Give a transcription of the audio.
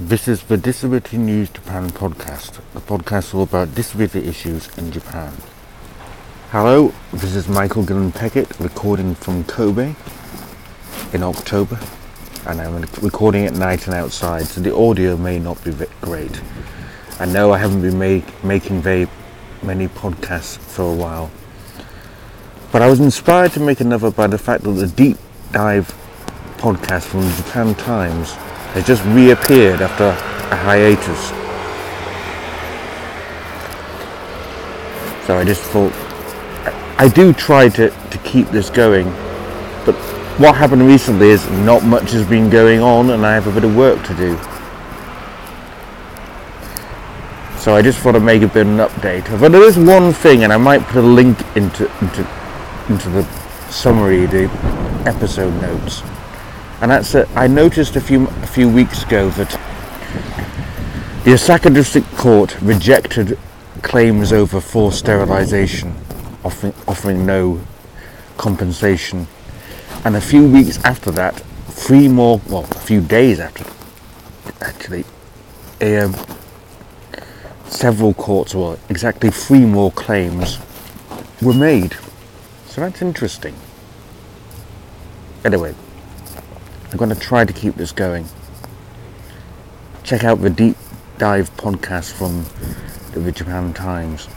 This is the Disability News Japan podcast, the podcast all about disability issues in Japan. Hello, this is Michael Gillen Peckett recording from Kobe in October, and I'm recording at night and outside, so the audio may not be great. I know I haven't been make, making very many podcasts for a while, but I was inspired to make another by the fact that the deep dive podcast from the Japan Times has just reappeared after a hiatus. So I just thought I do try to, to keep this going, but what happened recently is not much has been going on and I have a bit of work to do. So I just thought I'd make a bit of an update. But there is one thing, and I might put a link into into into the summary, the episode notes and that's that I noticed a few a few weeks ago that the Osaka District Court rejected claims over forced sterilisation, offering, offering no compensation, and a few weeks after that, three more, well, a few days after, actually, a, um, several courts, or exactly three more claims were made. So that's interesting. Anyway, I'm going to try to keep this going. Check out the deep dive podcast from the Japan Times.